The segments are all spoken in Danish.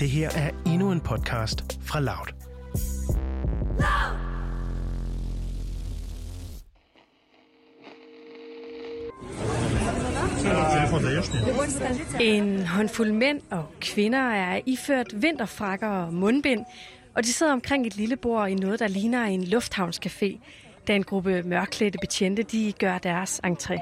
Det her er endnu en podcast fra Loud. En håndfuld mænd og kvinder er iført vinterfrakker og mundbind, og de sidder omkring et lille bord i noget, der ligner en lufthavnscafé, da en gruppe mørklædte betjente de gør deres entré.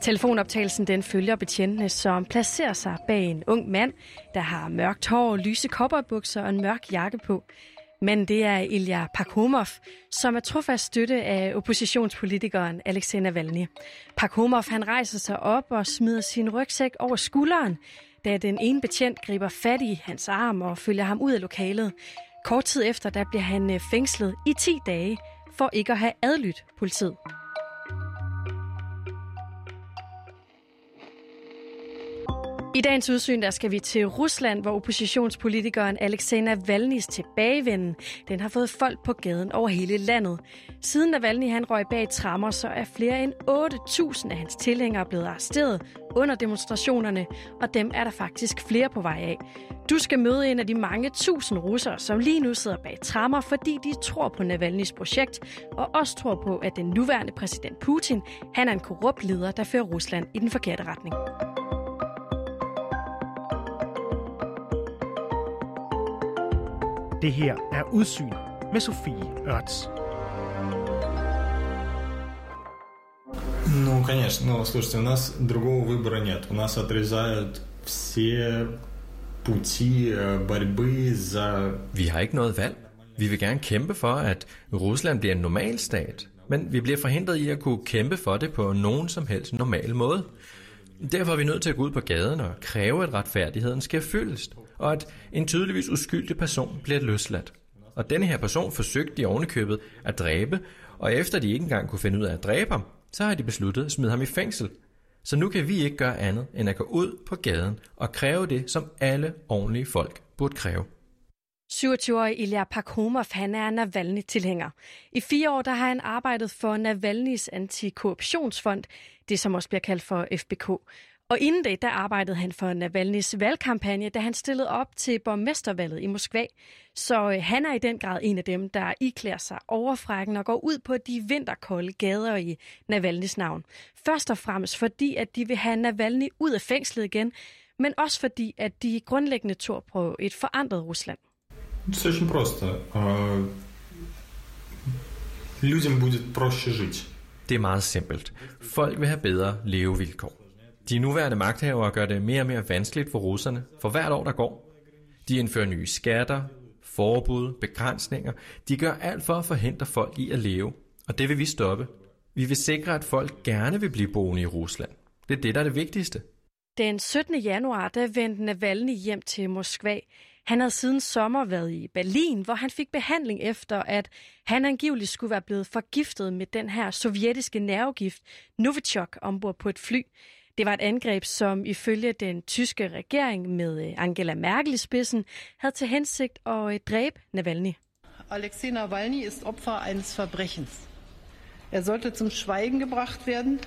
Telefonoptagelsen den følger betjentene, som placerer sig bag en ung mand, der har mørkt hår, lyse kopperbukser og en mørk jakke på. Men det er Ilya Pakhomov, som er trofast støtte af oppositionspolitikeren Alexander Navalny. Pakhomov han rejser sig op og smider sin rygsæk over skulderen, da den ene betjent griber fat i hans arm og følger ham ud af lokalet. Kort tid efter der bliver han øh, fængslet i 10 dage for ikke at have adlydt politiet. I dagens udsyn der skal vi til Rusland, hvor oppositionspolitikeren Alexei Navalny's tilbagevenden den har fået folk på gaden over hele landet. Siden Navalny han røg bag trammer, så er flere end 8.000 af hans tilhængere blevet arresteret under demonstrationerne, og dem er der faktisk flere på vej af. Du skal møde en af de mange tusind russere, som lige nu sidder bag trammer, fordi de tror på Navalny's projekt, og også tror på, at den nuværende præsident Putin han er en korrupt leder, der fører Rusland i den forkerte retning. Det her er Udsyn med Sofie Ørts. Ну, конечно, но слушайте, у нас другого выбора нет. У нас отрезают все пути э, борьбы за... Vi har ikke noget valg. Vi vil gerne kæmpe for, at Rusland bliver en normal stat, men vi bliver forhindret i at kunne kæmpe for det på nogen som helst normal måde. Derfor er vi nødt til at gå ud på gaden og kræve, at retfærdigheden sker fyldest, og at en tydeligvis uskyldig person bliver løsladt. Og denne her person forsøgte de ovenikøbet at dræbe, og efter de ikke engang kunne finde ud af at dræbe ham, så har de besluttet at smide ham i fængsel. Så nu kan vi ikke gøre andet end at gå ud på gaden og kræve det, som alle ordentlige folk burde kræve. 27-årige Ilya Pakhomov, han er Navalny-tilhænger. I fire år der har han arbejdet for Navalnys antikorruptionsfond, det som også bliver kaldt for FBK. Og inden det, der arbejdede han for Navalnys valgkampagne, da han stillede op til borgmestervalget i Moskva. Så øh, han er i den grad en af dem, der iklærer sig overfrækken og går ud på de vinterkolde gader i Navalnys navn. Først og fremmest fordi, at de vil have Navalny ud af fængslet igen, men også fordi, at de grundlæggende tror på et forandret Rusland. Все очень просто. А, Людям будет проще жить. Det er meget simpelt. Folk vil have bedre levevilkår. De nuværende magthavere gør det mere og mere vanskeligt for russerne for hvert år, der går. De indfører nye skatter, forbud, begrænsninger. De gør alt for at forhindre folk i at leve. Og det vil vi stoppe. Vi vil sikre, at folk gerne vil blive boende i Rusland. Det er det, der er det vigtigste. Den 17. januar der vendte Navalny hjem til Moskva. Han havde siden sommer været i Berlin, hvor han fik behandling efter, at han angiveligt skulle være blevet forgiftet med den her sovjetiske nervegift Novichok ombord på et fly. Det var et angreb, som ifølge den tyske regering med øh, Angela Merkel i spidsen havde til hensigt at øh, dræbe Navalny. Alexei Nawalny ist Opfer eines Verbrechens. Er sollte zum Schweigen gebracht werden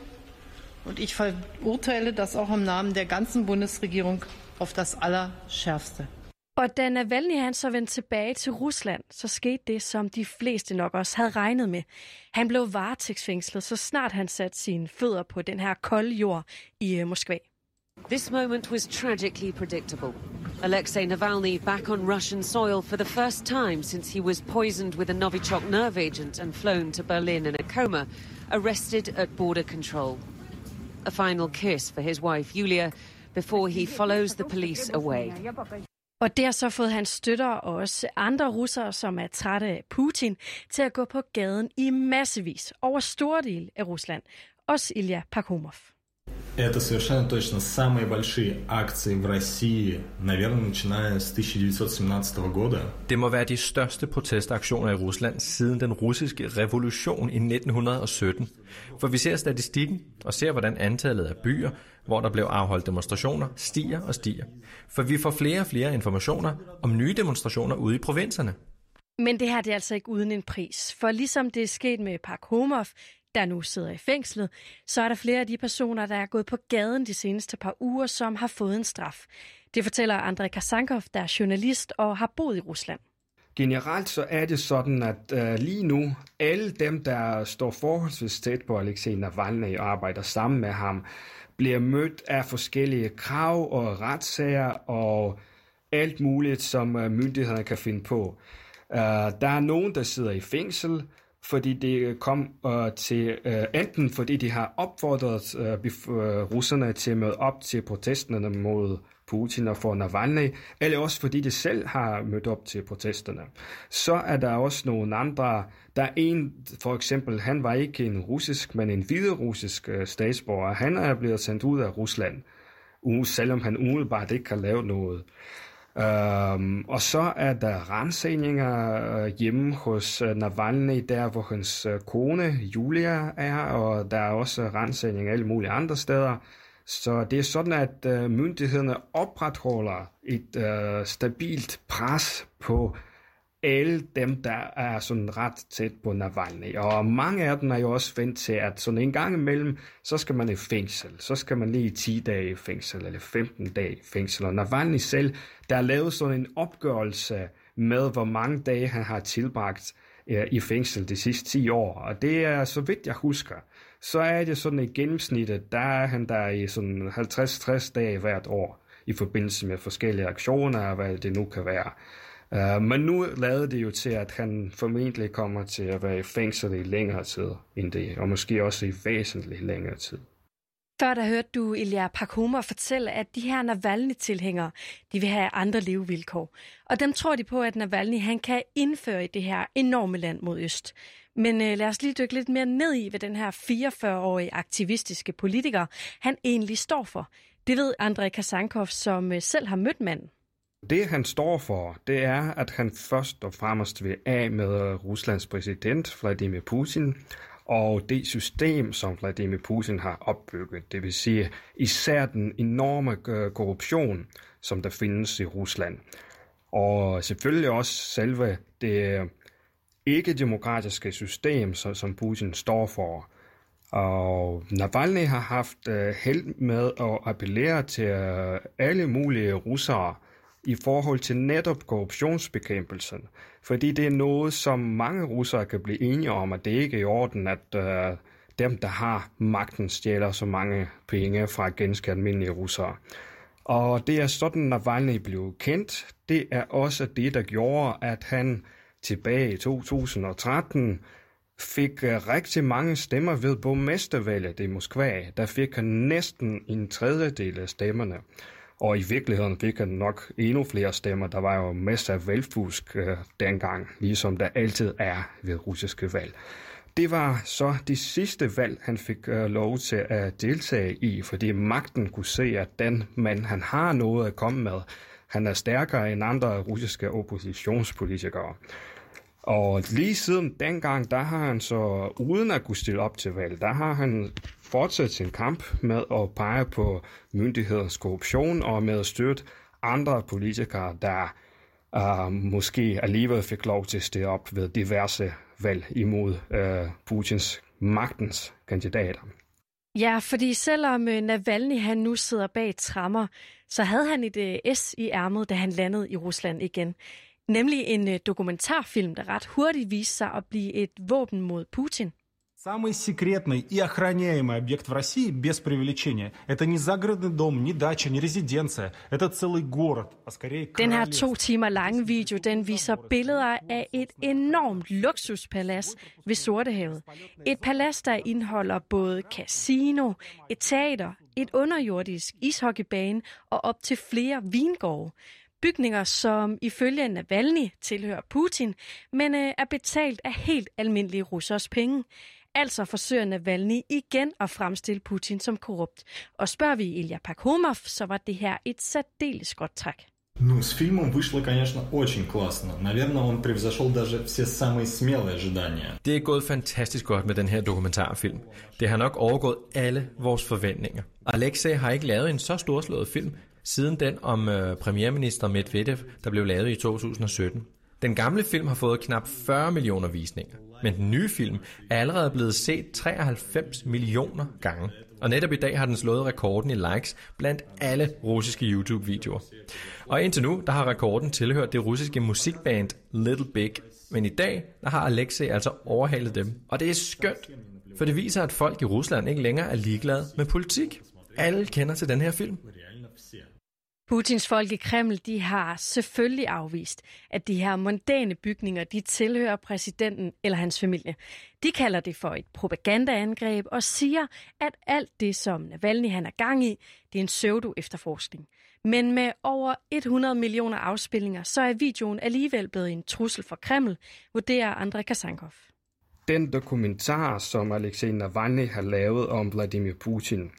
und ich verurteile das auch im Namen der ganzen Bundesregierung auf das Allerschärfste. Og da Navalny han så vendte tilbage til Rusland, så skete det, som de fleste nok også havde regnet med. Han blev varetægtsfængslet, så snart han satte sine fødder på den her kolde jord i øh, Moskva. This moment was tragically predictable. Alexei Navalny back on Russian soil for the first time since he was poisoned with a Novichok nerve agent and flown to Berlin in a coma, arrested at border control. A final kiss for his wife Yulia before he follows the police away. Og det har så fået hans støtter og også andre russere, som er trætte af Putin, til at gå på gaden i massevis over store dele af Rusland. Også Ilya Pakhomov. Это совершенно точно самые большие акции в России, наверное, начиная с 1917 года. Det må være de største protestaktioner i Rusland siden den russiske revolution i 1917. For vi ser statistikken og ser, hvordan antallet af byer, hvor der blev afholdt demonstrationer, stiger og stiger. For vi får flere og flere informationer om nye demonstrationer ude i provinserne. Men det her det er altså ikke uden en pris. For ligesom det er sket med Pakhomov, der nu sidder i fængslet, så er der flere af de personer, der er gået på gaden de seneste par uger, som har fået en straf. Det fortæller Andrei Kasankov, der er journalist og har boet i Rusland. Generelt så er det sådan, at øh, lige nu, alle dem, der står forholdsvis tæt på Alexei Navalny og arbejder sammen med ham, bliver mødt af forskellige krav og retssager og alt muligt, som øh, myndighederne kan finde på. Øh, der er nogen, der sidder i fængsel, fordi det øh, kom øh, til, øh, enten fordi de har opfordret øh, øh, russerne til at møde op til protesterne mod Putin og for Navalny, eller også fordi de selv har mødt op til protesterne. Så er der også nogle andre. Der er en, for eksempel, han var ikke en russisk, men en hviderussisk øh, statsborger. Han er blevet sendt ud af Rusland, selvom han umiddelbart ikke kan lave noget. Um, og så er der rensagninger øh, hjemme hos øh, Navalny, der hvor hans øh, kone Julia er, og der er også rensagninger alle mulige andre steder. Så det er sådan, at uh, myndighederne opretholder et uh, stabilt pres på alle dem, der er sådan ret tæt på Navalny. Og mange af dem er jo også vendt til, at sådan en gang imellem, så skal man i fængsel. Så skal man lige 10 dage i fængsel, eller 15 dage i fængsel. Og Navalny selv, der er lavet sådan en opgørelse med, hvor mange dage han har tilbragt øh, i fængsel de sidste 10 år. Og det er, så vidt jeg husker, så er det sådan i gennemsnittet, der er han der i sådan 50-60 dage hvert år i forbindelse med forskellige aktioner og hvad det nu kan være. Uh, men nu lavede det jo til, at han formentlig kommer til at være i fængsel i længere tid end det, og måske også i væsentligt længere tid. Før der hørte du Ilya Pakhoma fortælle, at de her Navalny-tilhængere, de vil have andre levevilkår. Og dem tror de på, at Navalny han kan indføre i det her enorme land mod øst. Men øh, lad os lige dykke lidt mere ned i, hvad den her 44-årige aktivistiske politiker, han egentlig står for. Det ved Andrej Kasankov, som øh, selv har mødt manden. Det han står for, det er, at han først og fremmest vil af med Ruslands præsident Vladimir Putin, og det system, som Vladimir Putin har opbygget, det vil sige især den enorme øh, korruption, som der findes i Rusland. Og selvfølgelig også selve det øh, ikke-demokratiske system, som Putin står for. Og Navalny har haft øh, held med at appellere til alle mulige russere i forhold til netop korruptionsbekæmpelsen. Fordi det er noget, som mange russere kan blive enige om, at det ikke er i orden, at øh, dem, der har magten, stjæler så mange penge fra ganske almindelige russere. Og det er sådan, Navalny blev kendt. Det er også det, der gjorde, at han tilbage i 2013 fik øh, rigtig mange stemmer ved borgmestervalget i Moskva. Der fik han næsten en tredjedel af stemmerne. Og i virkeligheden fik han nok endnu flere stemmer. Der var jo masser af valgfusk øh, dengang, ligesom der altid er ved russiske valg. Det var så det sidste valg, han fik øh, lov til at deltage i, fordi magten kunne se, at den mand, han har noget at komme med, han er stærkere end andre russiske oppositionspolitikere. Og lige siden dengang, der har han så, uden at kunne stille op til valg, der har han fortsætte sin kamp med at pege på myndigheders korruption og med at støtte andre politikere, der uh, måske alligevel fik lov til at stille op ved diverse valg imod uh, Putins magtens kandidater. Ja, fordi selvom øh, Navalny han nu sidder bag trammer, så havde han et S i ærmet, da han landede i Rusland igen. Nemlig en dokumentarfilm, der ret hurtigt viste sig at blive et våben mod Putin. Самый секретный и охраняемый объект в России, без преувеличения, это не загородный дом, не дача, не резиденция. Это целый город, а скорее Den her to timer lange video, den viser billeder af et enormt luksuspalads ved Sortehavet. Et palads, der indeholder både casino, et teater, et underjordisk ishockeybane og op til flere vingårde. Bygninger, som ifølge Navalny tilhører Putin, men øh, er betalt af helt almindelige russers penge. Altså forsøger Navalny igen at fremstille Putin som korrupt. Og spørger vi Ilya Pakhomov, så var det her et særdeles godt træk. Ну, с фильмом вышло, конечно, очень классно. Наверное, он превзошел даже все самые смелые ожидания. Det er gået fantastisk godt med den her dokumentarfilm. Det har nok overgået alle vores forventninger. Alexei har ikke lavet en så storslået film, siden den om øh, premierminister Medvedev, der blev lavet i 2017. Den gamle film har fået knap 40 millioner visninger, men den nye film er allerede blevet set 93 millioner gange. Og netop i dag har den slået rekorden i likes blandt alle russiske YouTube-videoer. Og indtil nu, der har rekorden tilhørt det russiske musikband Little Big. Men i dag, der har Alexei altså overhalet dem. Og det er skønt, for det viser, at folk i Rusland ikke længere er ligeglade med politik. Alle kender til den her film. Putins folk i Kreml de har selvfølgelig afvist, at de her mondane bygninger de tilhører præsidenten eller hans familie. De kalder det for et propagandaangreb og siger, at alt det, som Navalny han er gang i, det er en pseudo-efterforskning. Men med over 100 millioner afspillinger, så er videoen alligevel blevet en trussel for Kreml, vurderer Andrei Kasankov. Den dokumentar, som Alexej Navalny har lavet om Vladimir Putin,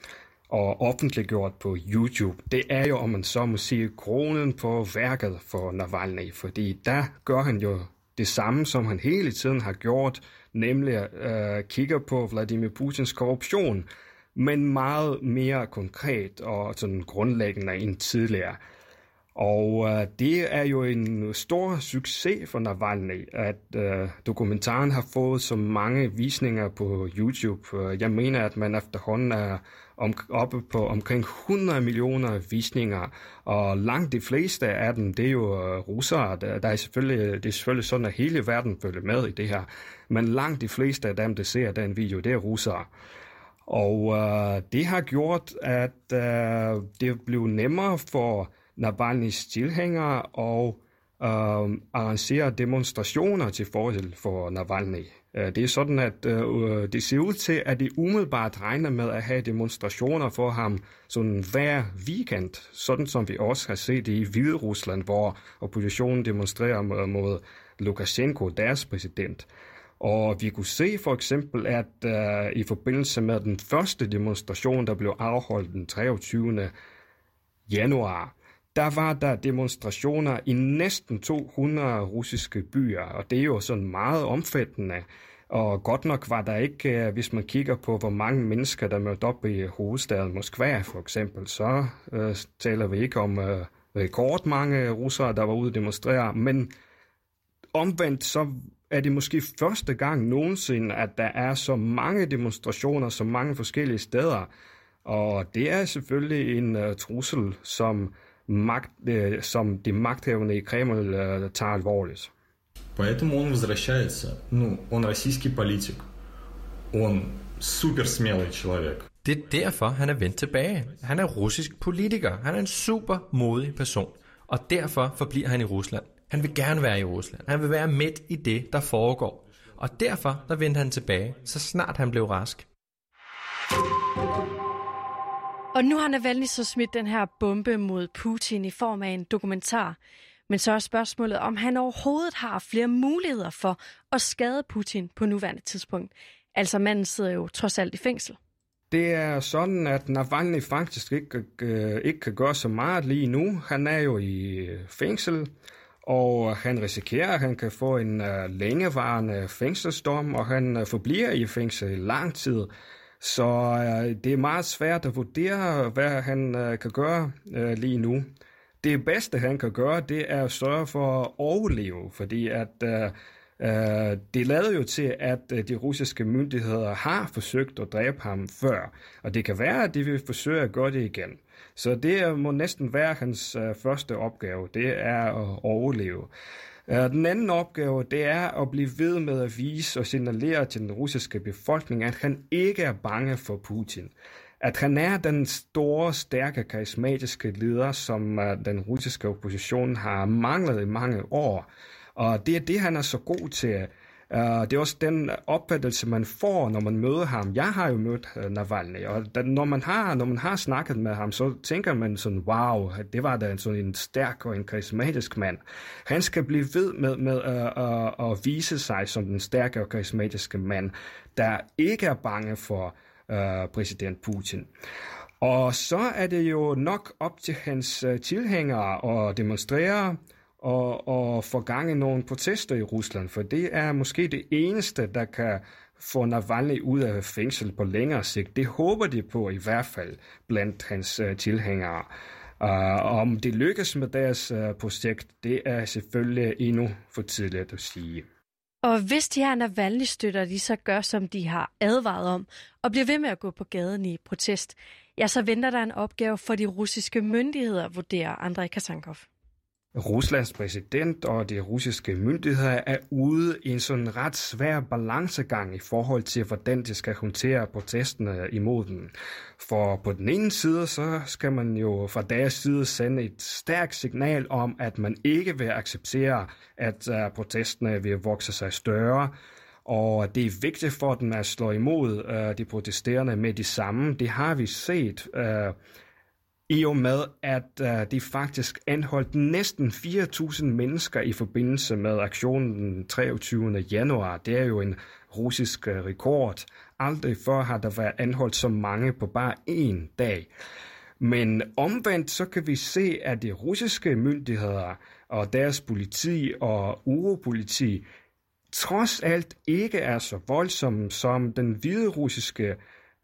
og offentliggjort på YouTube, det er jo, om man så må sige, kronen på værket for Navalny, fordi der gør han jo det samme, som han hele tiden har gjort, nemlig at kigger kigge på Vladimir Putins korruption, men meget mere konkret og sådan grundlæggende end tidligere. Og øh, det er jo en stor succes for Navalny, at øh, dokumentaren har fået så mange visninger på YouTube. Øh, jeg mener, at man efterhånden er om, oppe på omkring 100 millioner visninger, og langt de fleste af dem, det er jo øh, russere. Der, der er selvfølgelig, det er selvfølgelig sådan, at hele verden følger med i det her, men langt de fleste af dem, der ser den video, det er russere. Og øh, det har gjort, at øh, det blev nemmere for Navalny's tilhængere og øh, arrangere demonstrationer til fordel for Navalny. Øh, det er sådan, at øh, det ser ud til, at de umiddelbart regner med at have demonstrationer for ham sådan hver weekend, sådan som vi også har set i Hvide Rusland, hvor oppositionen demonstrerer mod Lukashenko, deres præsident. Og vi kunne se for eksempel, at øh, i forbindelse med den første demonstration, der blev afholdt den 23. januar, der var der demonstrationer i næsten 200 russiske byer, og det er jo sådan meget omfattende. Og godt nok var der ikke, øh, hvis man kigger på, hvor mange mennesker, der mødte op i hovedstaden Moskva for eksempel, så øh, taler vi ikke om øh, rekordmange russere, der var ude at demonstrere, men omvendt så er det måske første gang nogensinde, at der er så mange demonstrationer, så mange forskellige steder. Og det er selvfølgelig en uh, trussel, som мakt, э, som de magthavende i Kreml э, tager alvorligt. Поэтому он возвращается. Ну, он российский политик. Он суперсмелый человек. Det er derfor, han er vendt tilbage. Han er russisk politiker. Han er en super modig person. Og derfor forbliver han i Rusland. Han vil gerne være i Rusland. Han vil være midt i det, der foregår. Og derfor der vendte han tilbage, så snart han blev rask. Og nu har Navalny så smidt den her bombe mod Putin i form af en dokumentar. Men så er spørgsmålet, om han overhovedet har flere muligheder for at skade Putin på nuværende tidspunkt. Altså manden sidder jo trods alt i fængsel. Det er sådan, at Navalny faktisk ikke, øh, ikke kan gøre så meget lige nu. Han er jo i øh, fængsel, og han risikerer, at han kan få en øh, uh, længevarende fængselsdom, og han øh, forbliver i fængsel i lang tid. Så øh, det er meget svært at vurdere, hvad han øh, kan gøre øh, lige nu. Det bedste, han kan gøre, det er at sørge for at overleve, fordi at øh, øh, det lader jo til, at øh, de russiske myndigheder har forsøgt at dræbe ham før, og det kan være, at de vil forsøge at gøre det igen. Så det må næsten være hans øh, første opgave, det er at overleve. Øh, den anden opgave, det er at blive ved med at vise og signalere til den russiske befolkning, at han ikke er bange for Putin. At han er den store, stærke, karismatiske leder, som øh, den russiske opposition har manglet i mange år. Og det er det, han er så god til. Uh, det er også den opfattelse, man får, når man møder ham. Jeg har jo mødt uh, Navalny, og da, når, man har, når man har snakket med ham, så tænker man sådan, wow, det var da sådan en stærk og en karismatisk mand. Han skal blive ved med, med uh, uh, at vise sig som den stærke og karismatiske mand, der ikke er bange for uh, præsident Putin. Og så er det jo nok op til hans uh, tilhængere at demonstrere og, og få gang i nogle protester i Rusland, for det er måske det eneste, der kan få Navalny ud af fængsel på længere sigt. Det håber de på i hvert fald blandt hans uh, tilhængere. Uh, om det lykkes med deres uh, projekt, det er selvfølgelig endnu for tidligt at sige. Og hvis de her Navalny-støtter, de så gør, som de har advaret om, og bliver ved med at gå på gaden i protest, ja, så venter der en opgave for de russiske myndigheder, vurderer Andrei Kasankov. Ruslands præsident og de russiske myndigheder er ude i en sådan ret svær balancegang i forhold til, hvordan de skal håndtere protesterne imod dem. For på den ene side, så skal man jo fra deres side sende et stærkt signal om, at man ikke vil acceptere, at øh, protesterne vil vokse sig større, og det er vigtigt for dem at slå imod øh, de protesterende med de samme. Det har vi set øh, i og med, at uh, de faktisk anholdt næsten 4.000 mennesker i forbindelse med aktionen den 23. januar. Det er jo en russisk uh, rekord. Aldrig før har der været anholdt så mange på bare én dag. Men omvendt så kan vi se, at de russiske myndigheder og deres politi og uropoliti trods alt ikke er så voldsomme som den hvide russiske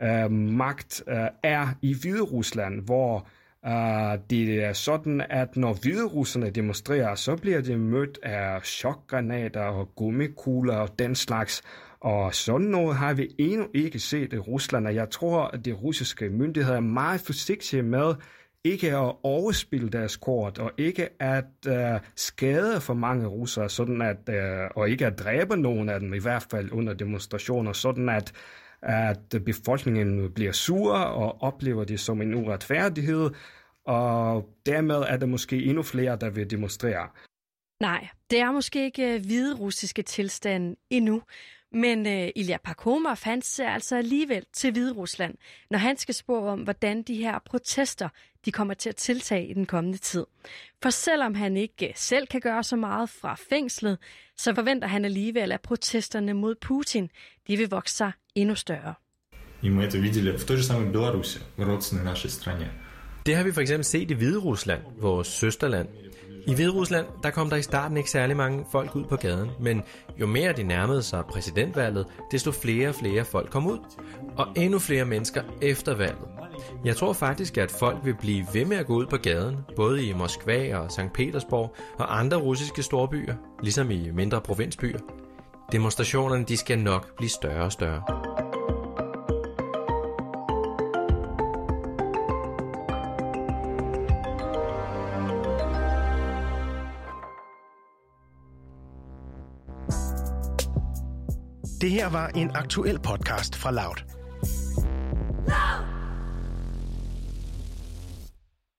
øh, magt øh, er i Hvide Rusland, hvor øh, det er sådan, at når hviderusserne demonstrerer, så bliver de mødt af chokgranater og gummikugler og den slags. Og sådan noget har vi endnu ikke set i Rusland, og jeg tror, at de russiske myndigheder er meget forsigtige med ikke at overspille deres kort, og ikke at uh, skade for mange russere, sådan at, uh, og ikke at dræbe nogen af dem, i hvert fald under demonstrationer, sådan at at befolkningen bliver sur og oplever det som en uretfærdighed, og dermed er der måske endnu flere, der vil demonstrere. Nej, det er måske ikke øh, hvide russiske tilstand endnu, men øh, Ilya Pakomov han ser altså alligevel til Hvide Rusland, når han skal spå om, hvordan de her protester de kommer til at tiltage i den kommende tid. For selvom han ikke selv kan gøre så meget fra fængslet, så forventer han alligevel, at protesterne mod Putin de vil vokse sig endnu større. И мы это видели в той же самой Беларуси, в родственной нашей стране. Det har vi for eksempel set i Hvide Rusland, vores søsterland. I Hvide Rusland, der kom der i starten ikke særlig mange folk ud på gaden, men jo mere de nærmede sig præsidentvalget, desto flere og flere folk kom ud. Og endnu flere mennesker efter valget. Jeg tror faktisk, at folk vil blive ved med at gå ud på gaden, både i Moskva og St. Petersborg og andre russiske storbyer, ligesom i mindre provinsbyer. Demonstrationerne de skal nok blive større og større. Det her var en aktuel podcast fra Loud.